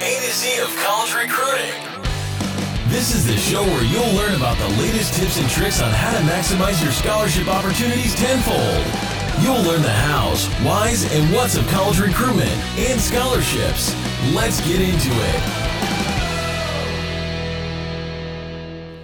A to Z of college recruiting. This is the show where you'll learn about the latest tips and tricks on how to maximize your scholarship opportunities tenfold. You'll learn the hows, whys, and whats of college recruitment and scholarships. Let's get into it.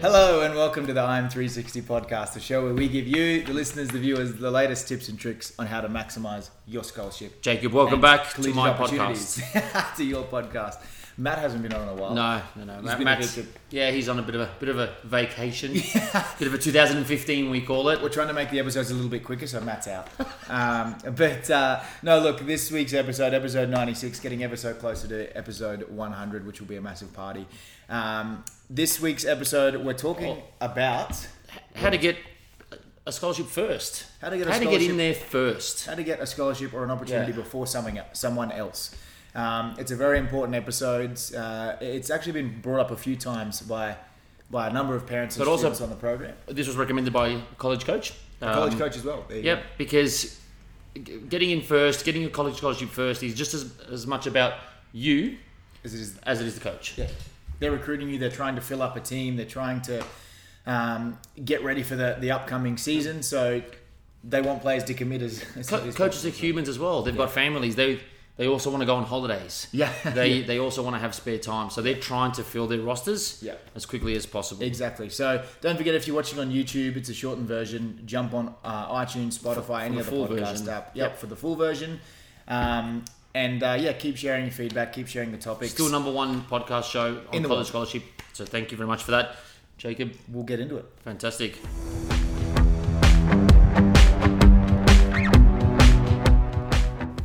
Hello and welcome to the IM360 podcast, the show where we give you, the listeners, the viewers, the latest tips and tricks on how to maximize your scholarship. Jacob, welcome and back to collegiate my opportunities. podcast. to your podcast. Matt hasn't been on in a while. No, no, no. Matt, been Matt's, evicted. yeah, he's on a bit of a bit of a vacation. bit of a 2015, we call it. We're trying to make the episodes a little bit quicker, so Matt's out. Um, but uh, no, look, this week's episode, episode 96, getting ever so closer to episode 100, which will be a massive party. Um, this week's episode, we're talking Oh. about How to get a scholarship first? How to get a how to get scholarship- in there first? how to get a scholarship or an opportunity Yeah. before someone someone else. Um, it's a very important episode. Uh, it's actually been brought up a few times by by a number of parents and But also- students on the program. This was recommended by a college coach. College Um, coach as well. Yep, because getting in first, getting a college scholarship first, is just as, as much about you. As it is as it is the coach. Yeah. They're recruiting you. They're trying to fill up a team. They're trying to um, get ready for the, the upcoming season. So they want players to commit as, as Co- coaches are humans as well. They've got families. They they also want to go on holidays. Yeah. They they also want to have spare time. So they're trying to fill their rosters Yeah. as quickly as possible. Exactly. So don't forget if you're watching on YouTube, it's a shortened version. Jump on uh, iTunes, Spotify, any the other podcast version. app. Yep, Yep. for the full version. Um, and uh, yeah, keep sharing your feedback. Keep sharing the topics. Still number one podcast show on In the college world. scholarship. So thank you very much for that, Jacob. we'll get into it. Fantastic.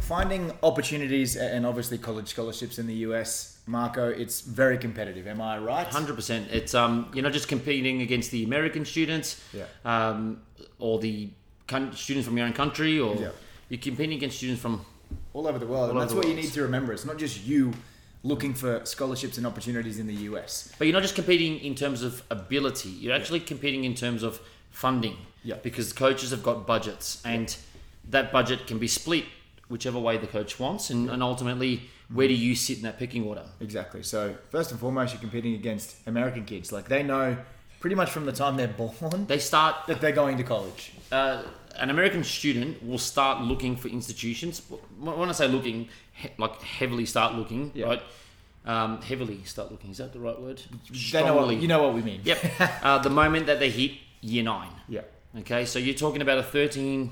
Finding opportunities and obviously college scholarships in the US, Marco, it's very competitive. Am I right? Hundred percent. It's um you're not just competing against the American students, Yeah. um, or the students from your own country, or Yeah. you're competing against students from All over the world. and All over that's what you need to remember. It's not just you looking for scholarships and opportunities in the US. But you're not just competing in terms of ability. You're actually competing in terms of funding. Yeah. Because coaches have got budgets, and that budget can be split whichever way the coach wants, and, and ultimately, where do you sit in that picking order? Exactly. So first and foremost, you're competing against American kids. Like they know pretty much from the time they're born They start. that they're going to college. Uh, an American student will start looking for institutions. When I say looking, he, like heavily start looking, Yeah. right? Um, heavily start looking. Is that the right word? They know what, Strongly. you know what we mean. Yep. uh, the moment that they hit year nine. Yeah. Okay, so you're talking about a 13,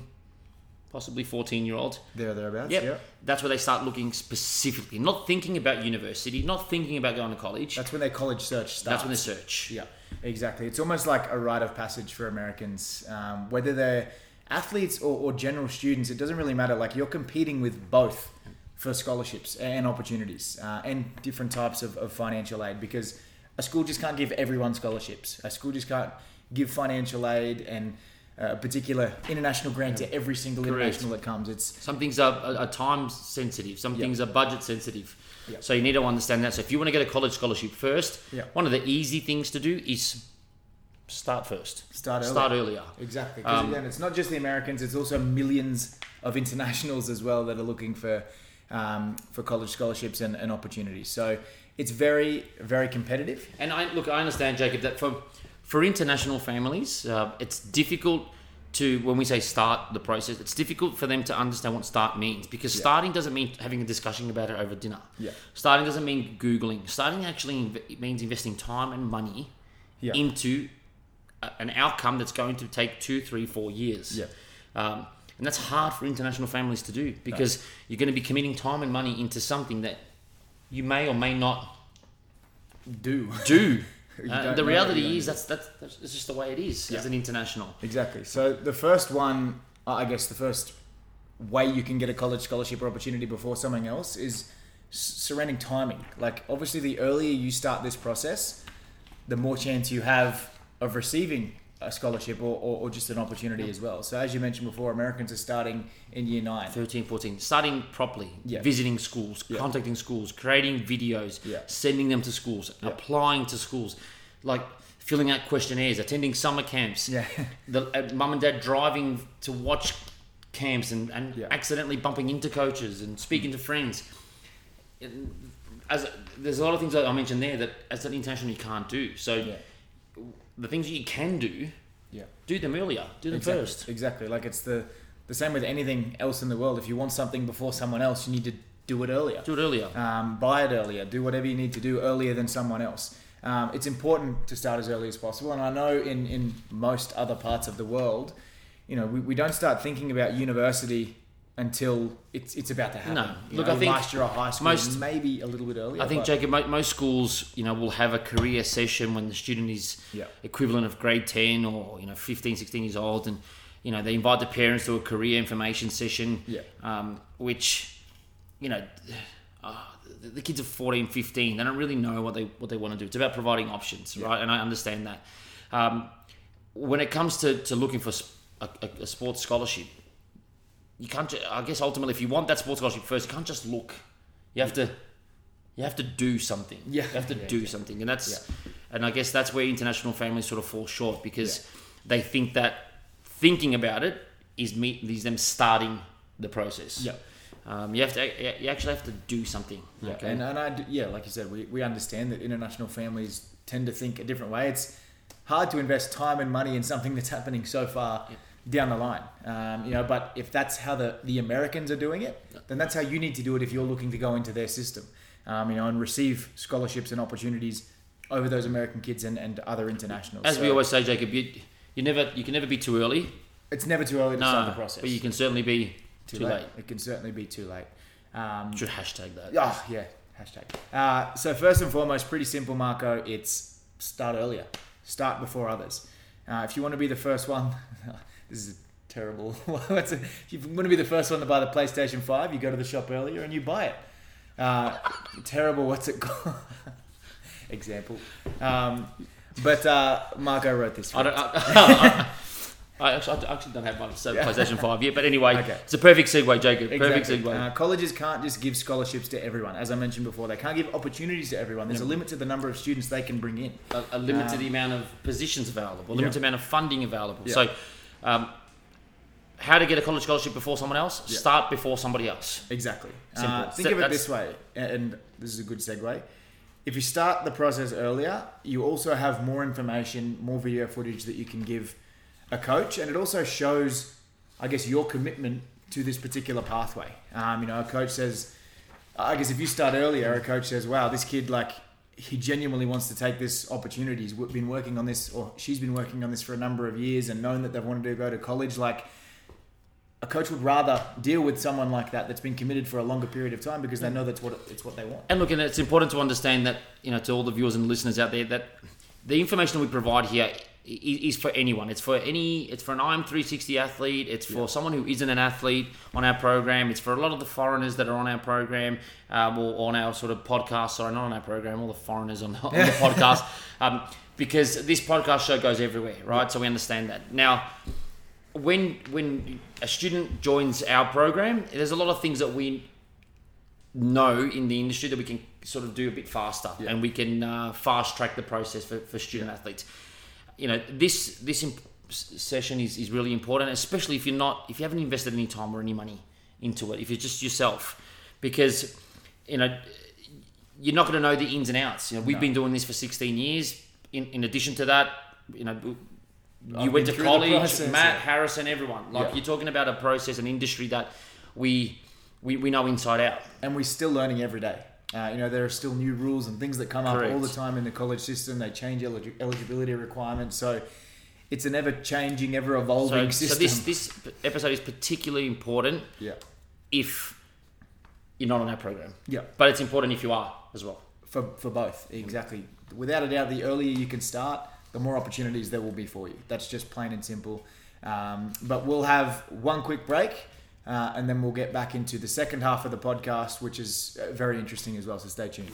possibly 14 year old. There or thereabouts. Yep. Yeah. That's where they start looking specifically, not thinking about university, not thinking about going to college. That's when their college search starts. That's when they search. Yeah, exactly. It's almost like a rite of passage for Americans. Um, whether they're athletes or, or general students, it doesn't really matter. Like you're competing with both for scholarships and opportunities uh, and different types of, of financial aid because a school just can't give everyone scholarships. A school just can't give financial aid and a particular international grant to every single Correct. international that comes. It's Some things are, are, are time sensitive, some Yeah. things are budget sensitive. Yeah. So you need to understand that. So if you want to get a college scholarship first, Yeah. one of the easy things to do is start first. Start early. Start earlier. Exactly. Because Um, again, it's not just the Americans; it's also millions of internationals as well that are looking for um, for college scholarships and, and opportunities. So it's very, very competitive. And I look, I understand, Jacob, that for for international families, uh, it's difficult to when we say start the process. It's difficult for them to understand what start means because starting doesn't mean having a discussion about it over dinner. Yeah. Starting doesn't mean googling. Starting actually inv- means investing time and money Yeah. into a, an outcome that's going to take two, three, four years. Yeah. Um, and that's hard for international families to do because you're going to be committing time and money into something that you may or may not Do do. Uh, the reality is that's, that's that's just the way it is Yeah. as an international. exactly. So the first one, I guess, the first way you can get a college scholarship or opportunity before something else is surrounding timing. Like obviously, the earlier you start this process, the more chance you have of receiving a scholarship or, or, or just an opportunity as well. So as you mentioned before, Americans are starting in year nine. 13, 14, starting properly, Yeah. visiting schools, Yeah. contacting schools, creating videos, Yeah. sending them to schools, applying to schools, like filling out questionnaires, attending summer camps. Yeah. the uh, mum and dad driving to watch camps and, and Yeah. accidentally bumping into coaches and speaking to friends. as there's a lot of things that I mentioned there that as an international you can't do. So Yeah. The things that you can do, Yeah. do them earlier. Do them exactly. first. Exactly. Like it's the the same with anything else in the world. If you want something before someone else, you need to do it earlier. Do it earlier. Um, buy it earlier. Do whatever you need to do earlier than someone else. Um, it's important to start as early as possible. And I know in, in most other parts of the world, you know, we, we don't start thinking about university until it's it's about to happen. No. You Look, know, I think last year of high school, most- maybe a little bit earlier. I think Jacob, mo- most schools, you know, will have a career session when the student is Yeah. equivalent of grade 10 or, you know, 15, 16 years old. And, you know, they invite the parents to a career information session, Yeah. um, which, you know, uh, the, the kids are 14, 15. They don't really know what they, what they want to do. It's about providing options, right? And I understand that. Um, when it comes to, to looking for a sports scholarship, you can't. ju- I guess ultimately, if you want that sports scholarship first, you can't just look. You have to. You have to do something. Yeah. You have to Yeah, do yeah. something, and that's. And I guess that's where international families sort of fall short because they think that thinking about it is me is them starting the process. Yeah. Um, you have to. You actually have to do something. Yeah, Okay. and, and I yeah, like you said, we, we understand that international families tend to think a different way. It's hard to invest time and money in something that's happening so far down the line. Um, you know, but if that's how the, the Americans are doing it, then that's how you need to do it if you're looking to go into their system. Um, you know, and receive scholarships and opportunities over those American kids and, and other internationals. As we always say, Jacob, you, you never you can never be too early. it's never too early to start the process. but you can certainly be too, late. It can certainly be too late. Um, Should hashtag that. Oh yeah, hashtag. Uh, so first and foremost, pretty simple, Marco. It's start earlier, start before others. Uh, if you want to be the first one, this is terrible. What's it? If you want to be the first one to buy the PlayStation Five, you go to the shop earlier and you buy it. Uh, terrible. What's it called? Example. Um, but uh, Marco wrote this. I don't. us. I, I, actually, I actually don't have my PlayStation Five yet, but anyway, Okay. it's a perfect segue, Jacob. Perfect Exactly. segue. Uh, colleges can't just give scholarships to everyone. As I mentioned before, they can't give opportunities to everyone. There's a limit to the number of students they can bring in. a, a limit to um, the amount of positions available, a yeah. limited amount of funding available. Yeah. So, um, how to get a college scholarship before someone else? Yeah. Start before somebody else. Exactly. Simple. Uh, think So of it this way, and this is a good segue. If you start the process earlier, you also have more information, more video footage that you can give a coach, and it also shows, I guess, your commitment to this particular pathway. Um, you know, a coach says, I guess if you start earlier, a coach says, "Wow, this kid like." He genuinely wants to take this opportunity. He's been working on this, or she's been working on this for a number of years, and known that they've wanted to go to college. Like, a coach would rather deal with someone like that that's been committed for a longer period of time because they know that's what it's what they want. And look, and it's important to understand that you know to all the viewers and listeners out there that the information we provide here is for anyone. It's for any. It's for an IM360 athlete. It's for someone who isn't an athlete on our program. It's for a lot of the foreigners that are on our program um, or on our sort of podcast. Sorry, not on our program. All the foreigners on, on the podcast. Um, because this podcast show goes everywhere, right? So we understand that now when when a student joins our program, there's a lot of things that we know in the industry that we can sort of do a bit faster, Yeah. and we can uh, fast track the process for, for student athletes. You know, this this imp- session is, is really important, especially if you're not if you haven't invested any time or any money into it. If you're just yourself, because you know you're not going to know the ins and outs. You know, we've No. been doing this for 16 years. In, in addition to that, you know, you I've went to college, process, Matt, yeah. Harrison, everyone. Like Yeah. you're talking about a process, an industry that we we, we know inside out. And we're still learning every day. Uh, you know, there are still new rules and things that come up all the time in the college system. They change elig- eligibility requirements, so it's an ever-changing, ever-evolving system. so this this episode is particularly important yeah, if you're not on our program, yeah, but it's important if you are as well. for for both exactly. Without a doubt, the earlier you can start, the more opportunities there will be for you. That's just plain and simple. Um, but we'll have one quick break. Uh, and then we'll get back into the second half of the podcast, which is uh, very interesting as well. So stay tuned.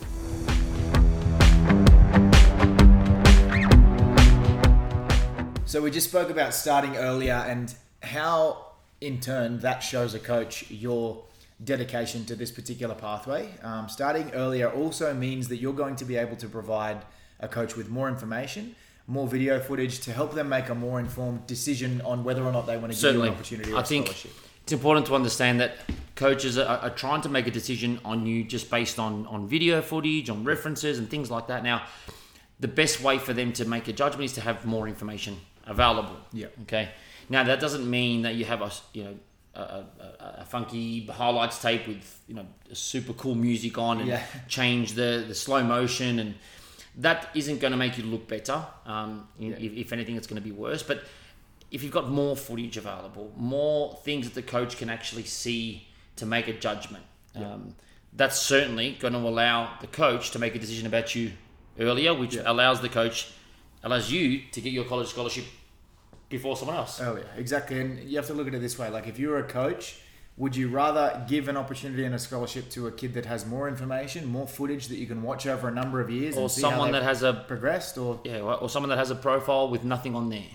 So we just spoke about starting earlier and how, in turn, that shows a coach your dedication to this particular pathway. Um, starting earlier also means that you're going to be able to provide a coach with more information, more video footage to help them make a more informed decision on whether or not they want to give you an opportunity or I a think scholarship. It's important to understand that coaches are, are trying to make a decision on you just based on on video footage, on references, and things like that. Now, the best way for them to make a judgment is to have more information available. Yeah. Okay. Now that doesn't mean that you have a you know a, a, a funky highlights tape with you know super cool music on and Yeah. change the the slow motion and that isn't going to make you look better. Um, if, if anything, it's going to be worse. But if you've got more footage available, more things that the coach can actually see to make a judgment, um, that's certainly going to allow the coach to make a decision about you earlier, which Yeah. allows the coach, allows you to get your college scholarship before someone else. Oh yeah, exactly. And you have to look at it this way: like if you're a coach, would you rather give an opportunity and a scholarship to a kid that has more information, more footage that you can watch over a number of years, or someone that has a progressed, or yeah, or someone that has a profile with nothing on there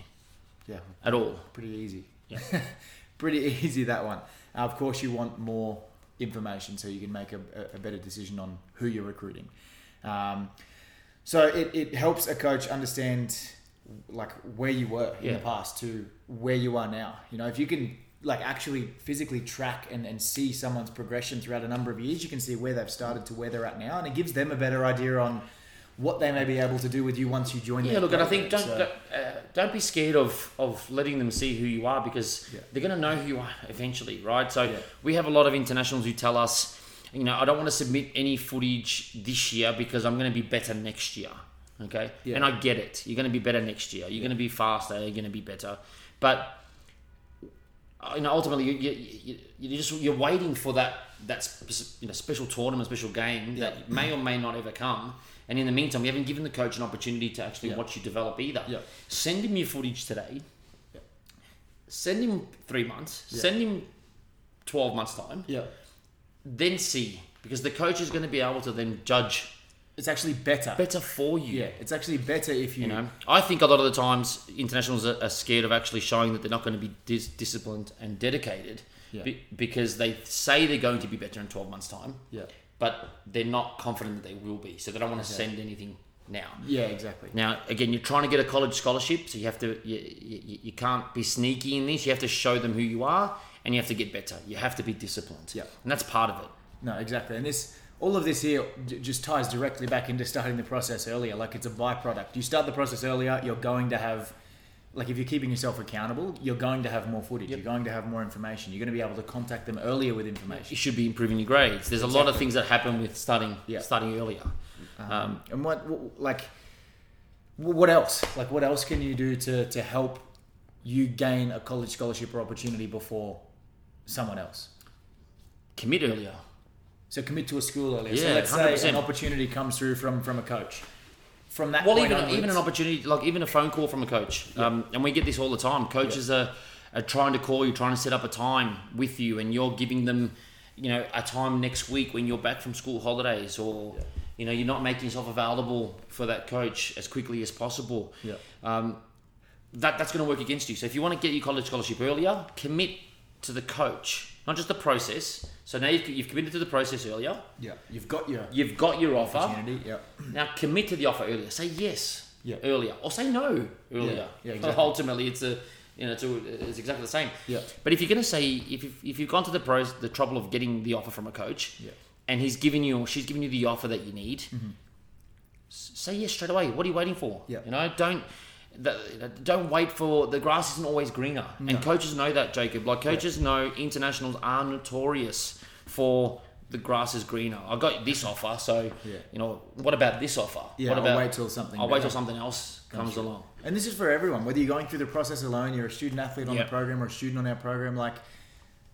yeah, at all. pretty easy. Yeah. pretty easy that one. Uh, of course, you want more information so you can make a, a better decision on who you're recruiting. Um, so it, it helps a coach understand like where you were in the past to where you are now. You know, if you can like actually physically track and, and see someone's progression throughout a number of years, you can see where they've started to where they're at now, and it gives them a better idea on what they may be able to do with you once you join. Yeah, look, and I think don't program. don't, uh, don't be scared of of letting them see who you are because Yeah. they're going to know who you are eventually, right? So Yeah. we have a lot of internationals who tell us, you know, I don't want to submit any footage this year because I'm going to be better next year. Okay, Yeah. and I get it. You're going to be better next year. You're going to be faster. You're going to be better, but you know, ultimately, you, you, you, you just you're waiting for that that sp- you know special tournament, a special game that may or may not ever come. And in the meantime, we haven't given the coach an opportunity to actually Yeah. watch you develop either. Yeah. Send him your footage today. Yeah. Send him three months. Send him twelve months time. yeah, Then see because the coach is going to be able to then judge it's actually better. better for you. Yeah, it's actually better if you, You know, I think a lot of the times internationals are, are scared of actually showing that they're not going to be dis- disciplined and dedicated Yeah. be- because they say they're going to be better in 12 months' time, Yeah. but they're not confident that they will be. So they don't want to send anything now. Yeah, exactly. Now, again, you're trying to get a college scholarship, so you have to, you, you, you can't be sneaky in this. You have to show them who you are and you have to get better. You have to be disciplined. Yeah. And that's part of it. No, exactly. And this, all of this here, just ties directly back into starting the process earlier. Like it's a byproduct. You start the process earlier, you're going to have, like if you're keeping yourself accountable, you're going to have more footage. You're going to have more information. You're going to be able to contact them earlier with information. You should be improving your grades. There's a lot of things that happen with studying Yeah. studying earlier. Um, And what, what like, what else? Like what else can you do to to help you gain a college scholarship or opportunity before someone else? commit earlier. So commit to a school earlier. so Yeah, let's 100%. an opportunity comes through from from a coach. From that Well, even onwards- even an opportunity, like even a phone call from a coach, um, and we get this all the time. Coaches are, are trying to call you, trying to set up a time with you, and you're giving them, you know, a time next week when you're back from school holidays, or you know, you're not making yourself available for that coach as quickly as possible. Yeah. Um, that that's going to work against you. So if you want to get your college scholarship earlier, commit to the coach, not just the process. So now you've, you've committed to the process earlier. Yeah, you've got your You've got your offer. Yeah, Now commit to the offer earlier. Say yes Yeah. earlier, or say no earlier. Yeah, exactly. Ultimately, it's a you know it's, a, it's exactly the same. Yeah. But if you're going to say if you've, if you've gone to the pros the trouble of getting the offer from a coach, Yeah. and he's giving you or she's giving you the offer that you need, s- say yes straight away. What are you waiting for? Mm-hmm. Yeah. You know, don't. The- Don't wait for the grass isn't always greener, and coaches know that, Jacob. Like coaches know internationals are notorious for the grass is greener. I got this offer, so Yeah. you know what about this offer? Yeah, what I'll wait till something I'll wait till something else comes along. And this is for everyone, whether you're going through the process alone, you're a student athlete on Yep. the program or a student on our program. Like,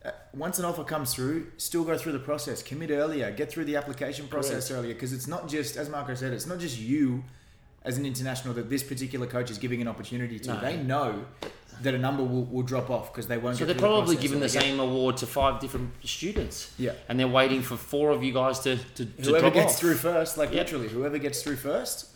uh, once an offer comes through, still go through the process. Commit earlier. Get through the application process earlier because it's not just, as Marco said, it's not just you as an international that this particular coach is giving an opportunity to. No. They know that a number will, will drop off because they won't. So they're the probably process. giving the same award to five different students. Yeah. and they're waiting for four of you guys to to, to Whoever gets off. through first, like Yeah. literally, whoever gets through first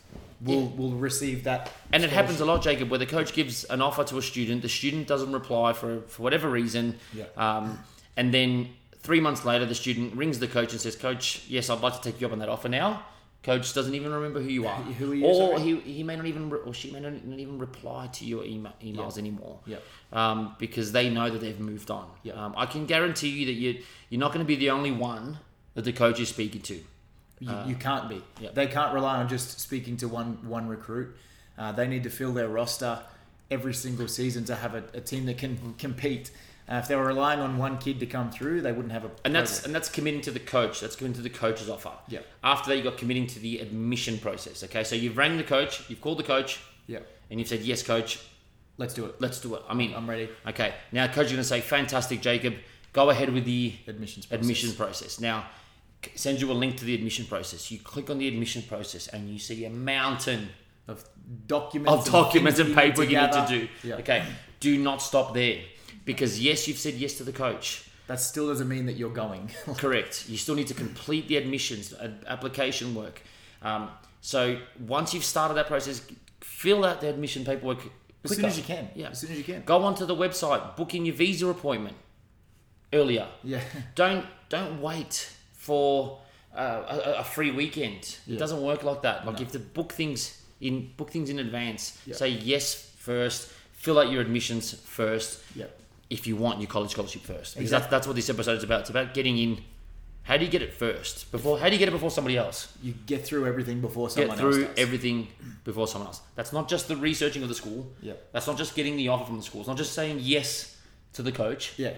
will Yeah. will receive that. And it happens a lot, Jacob, where the coach gives an offer to a student, the student doesn't reply for, for whatever reason, Yeah. um, and then three months later, the student rings the coach and says, "Coach, yes, I'd like to take you up on that offer now. Coach doesn't even remember who you are, Who are you, or sorry? he, he may not even re- or she may not even reply to your email, emails Yep. anymore. Yep. Um, because they know that they've moved on. Yep. Um, I can guarantee you that you you're not going to be the only one that the coach is speaking to. You, you can't be. yeah. They can't rely on just speaking to one one recruit. Uh, they need to fill their roster every single season to have a, a team that can compete. Uh, if they were relying on one kid to come through, they wouldn't have a. And that's program. and that's committing to the coach. That's committing to the coach's offer. Yeah. After that, you got committing to the admission process. Okay, so you've rang the coach, you've called the coach, yeah. and you've said, "Yes, coach, Let's do it. let's do it." I mean, I'm ready. Okay, now coach is going to say, "Fantastic, Jacob. Go ahead with the Admissions. Process. admission process." Now, c- send you a link to the admission process. You click on the admission process, and you see a mountain of documents. of documents things and that you need to do. Yeah. Okay, do not stop there, because yes, you've said yes to the coach. That still doesn't mean that you're going. Correct. You still need to complete the admissions application work. Um, so once you've started that process, fill out the admission paperwork as soon as you can. Yeah. As soon as you can. Go onto the website, book in your visa appointment earlier. Yeah. Don't don't wait for uh, a, a free weekend. Yeah. It doesn't work like that. Like you have to book things in book things in advance. Yeah. Say yes first. Fill out your admissions first. Yeah. If you want your college scholarship first, because Exactly. that's that's what this episode is about. It's about getting in. How do you get it first? Before how do you get it before somebody else? You get through everything before someone get through else does. everything before someone else. That's not just the researching of the school. Yeah. That's not just getting the offer from the school. It's not just saying yes to the coach. Yeah.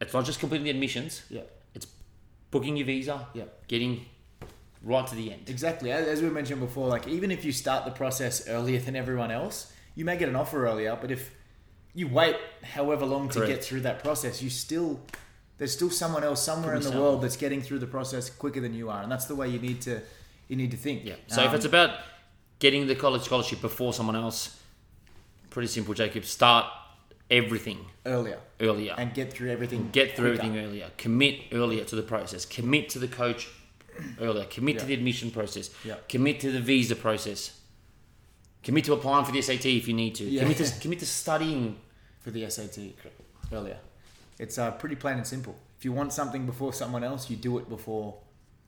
It's not just completing the admissions. Yeah. It's booking your visa. Yeah. Getting right to the end. Exactly. As, as we mentioned before, like even if you start the process earlier than everyone else, you may get an offer earlier, but if you wait however long to get through that process, you still there's still someone else somewhere in the be world that's getting through the process quicker than you are, and that's the way you need to you need to think. Yeah. So if Um, it's about getting the college scholarship before someone else, pretty simple, Jacob. Start everything earlier earlier. and get through everything, get through quicker. everything earlier. Commit earlier to the process. Commit to the coach earlier. Commit to the admission process. Yeah. Commit to the visa process. Commit to applying for the SAT if you need to. Yeah. Commit to commit to studying. For the SAT earlier. It's uh, pretty plain and simple. If you want something before someone else, you do it before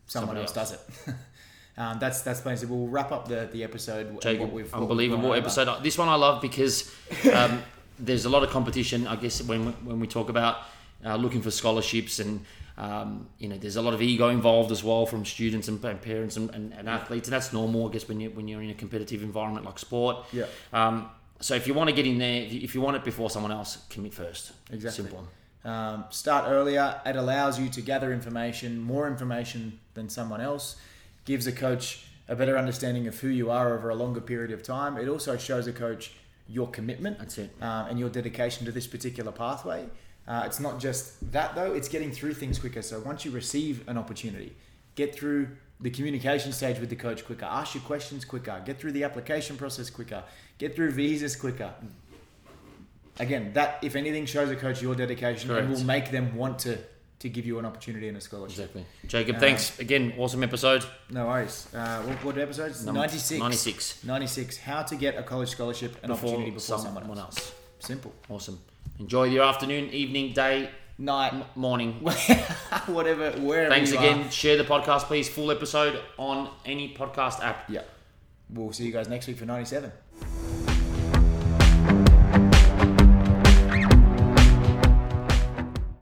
someone Somebody else, does it. um, that's that's simple. We'll wrap up the, the episode. Jacob, what we've- what unbelievable episode. This one I love because um, there's a lot of competition. I guess when when we talk about uh, looking for scholarships and um, you know there's a lot of ego involved as well from students and, and parents and, and, and athletes, and that's normal. I guess when you when you're in a competitive environment like sport. Yeah. Um, so if you want to get in there, if you, want it before someone else, commit first. Exactly. Simple. Um, start earlier. It allows you to gather information, more information than someone else. Gives a coach a better understanding of who you are over a longer period of time. It also shows a coach your commitment. That's it. um, and your dedication to this particular pathway. Uh, it's not just that though; it's getting through things quicker. So once you receive an opportunity, get through the communication stage with the coach quicker, ask your questions quicker, get through the application process quicker, get through visas quicker. Again, that if anything shows a coach your dedication and will make them want to to give you an opportunity and a scholarship. Exactly. Jacob, Um, thanks again. Awesome episode. No worries. Uh, what, what episodes? Number 96. 96. 96. How to get a college scholarship, and Before opportunity before someone, someone else. else. Simple. Awesome. Enjoy your afternoon, evening, day, Night. m- morning. whatever, wherever. Thanks again. Are. Share the podcast, please. Full episode on any podcast app. Yeah. We'll see you guys next week for 97.